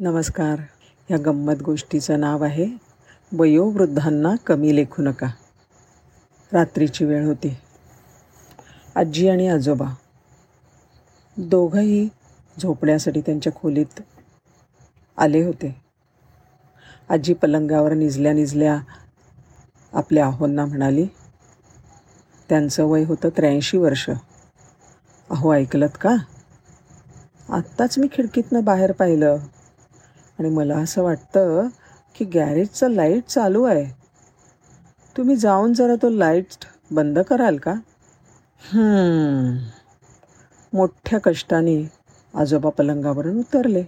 नमस्कार. या गंमत गोष्टीचं नाव आहे वयोवृद्धांना कमी लेखू नका. रात्रीची वेळ होती. आजी आणि आजोबा. दोघंही झोपण्यासाठी त्यांच्या खोलीत आले होते. आजी पलंगावर निजल्या निजल्या आपल्या आहोंना म्हणाली त्यांचं वय होतं त्र्याऐंशी वर्ष. अहो ऐकलत का? आत्ताच मी खिडकीतनं बाहेर पाहिलं. आणि मला असं वाटतं की गॅरेजचं लाइट चालू आहे. तुम्ही जाऊन जरा तो लाइट बंद कराल का? मोठ्या कष्टाने आजोबा पलंगावरून उतरले.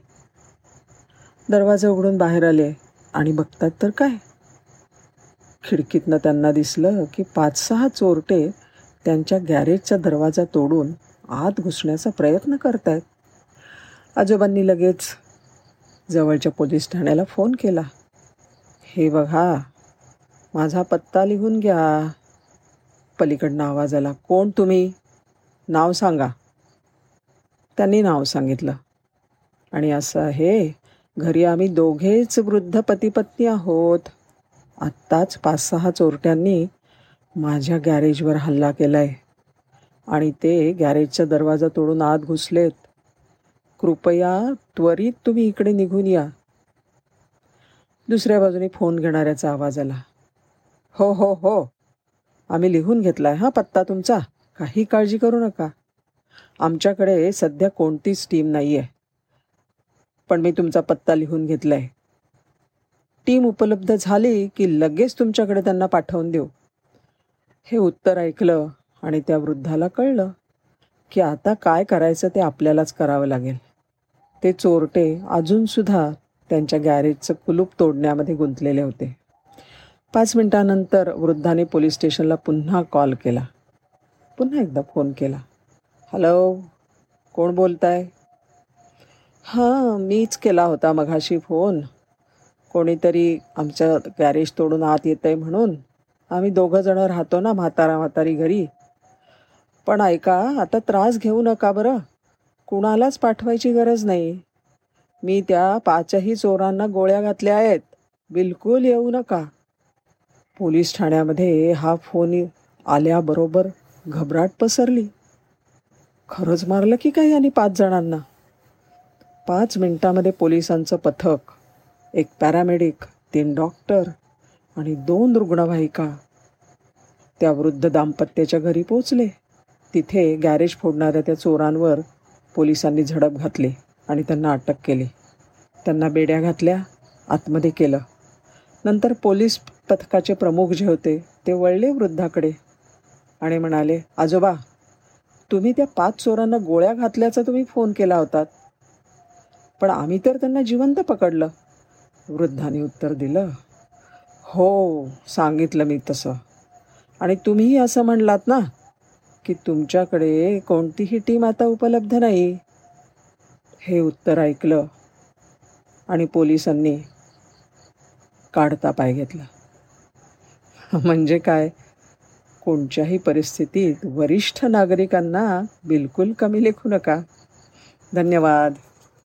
दरवाजा उघडून बाहेर आले. आणि बघतात तर काय? खिडकीतनं त्यांना दिसलं की पाच सहा चोरटे त्यांच्या गॅरेजचा दरवाजा तोडून आत घुसण्याचा प्रयत्न करतायत. आजोबांनी लगेच जवळच्या पोलीस ठाण्याला फोन केला. हे बघा माझा पत्ता लिहून घ्या. पलीकडनं आवाज आला कोण तुम्ही? नाव सांगा. त्यांनी नाव सांगितलं. आणि असं आहे घरी आम्ही दोघेच वृद्ध पतीपत्नी आहोत. आत्ताच पाच सहा चोरट्यांनी माझ्या गॅरेजवर हल्ला केला आहे आणि ते गॅरेजचा दरवाजा तोडून आत घुसलेत. कृपया त्वरित तुम्ही इकडे निघून या. दुसऱ्या बाजूने फोन घेणाऱ्याचा आवाज आला. हो हो हो. आम्ही लिहून घेतला आहे हा पत्ता तुमचा. काही काळजी करू नका. आमच्याकडे सध्या कोणतीच टीम नाही आहे पण मी तुमचा पत्ता लिहून घेतला आहे टीम उपलब्ध झाली की लगेच तुमच्याकडे त्यांना पाठवून देऊ. हे उत्तर ऐकलं आणि त्या वृद्धाला कळलं. की आता काय करायचं ते आपल्यालाच करावं लागेल. ते चोरटे अजूनसुद्धा त्यांच्या गॅरेजचं कुलूप तोडण्यामध्ये गुंतलेले होते. पाच मिनटानंतर वृद्धाने पोलीस स्टेशनला पुन्हा कॉल केला. पुन्हा एकदा फोन केला. हॅलो कोण बोलताय? हां मीच केला होता मघाशी फोन. कोणीतरी आमच्या गॅरेज तोडून आत येत आहे म्हणून. आम्ही दोघं जणं राहतो ना म्हातारा म्हातारी घरी. पण ऐका आता त्रास घेऊ नका बरं. कुणालाच पाठवायची गरज नाही. मी त्या पाचही चोरांना गोळ्या घातल्या आहेत. बिलकुल येऊ नका. पोलीस ठाण्यामध्ये हा फोन आल्याबरोबर घबराट पसरली. खरंच मारलं की काय आणि पाच जणांना? पाच मिनटामध्ये पोलिसांचं पथक एक पॅरामेडिक तीन डॉक्टर आणि दोन रुग्णवाहिका त्या वृद्ध दाम्पत्याच्या घरी पोचले तिथे गॅरेज फोडणाऱ्या त्या चोरांवर पोलिसांनी झडप घातली आणि त्यांना अटक केली. त्यांना बेड्या घातल्या आतमध्ये केलं. नंतर पोलीस पथकाचे प्रमुख जे होते ते वळले वृद्धाकडे आणि म्हणाले आजोबा तुम्ही त्या पाच चोरांना गोळ्या घातल्याचा तुम्ही फोन केला होतात पण आम्ही तर त्यांना जिवंत पकडलं. वृद्धाने उत्तर दिलं हो सांगितलं मी तसं. आणि तुम्हीही असं म्हणलात ना की तुमच्याकडे कोणतीही टीम आता उपलब्ध नाही. हे उत्तर ऐकलं आणि पोलिसांनी काढता पाय घेतला. म्हणजे काय? कोणत्याही परिस्थितीत वरिष्ठ नागरिकांना बिलकुल कमी लेखू नका. धन्यवाद.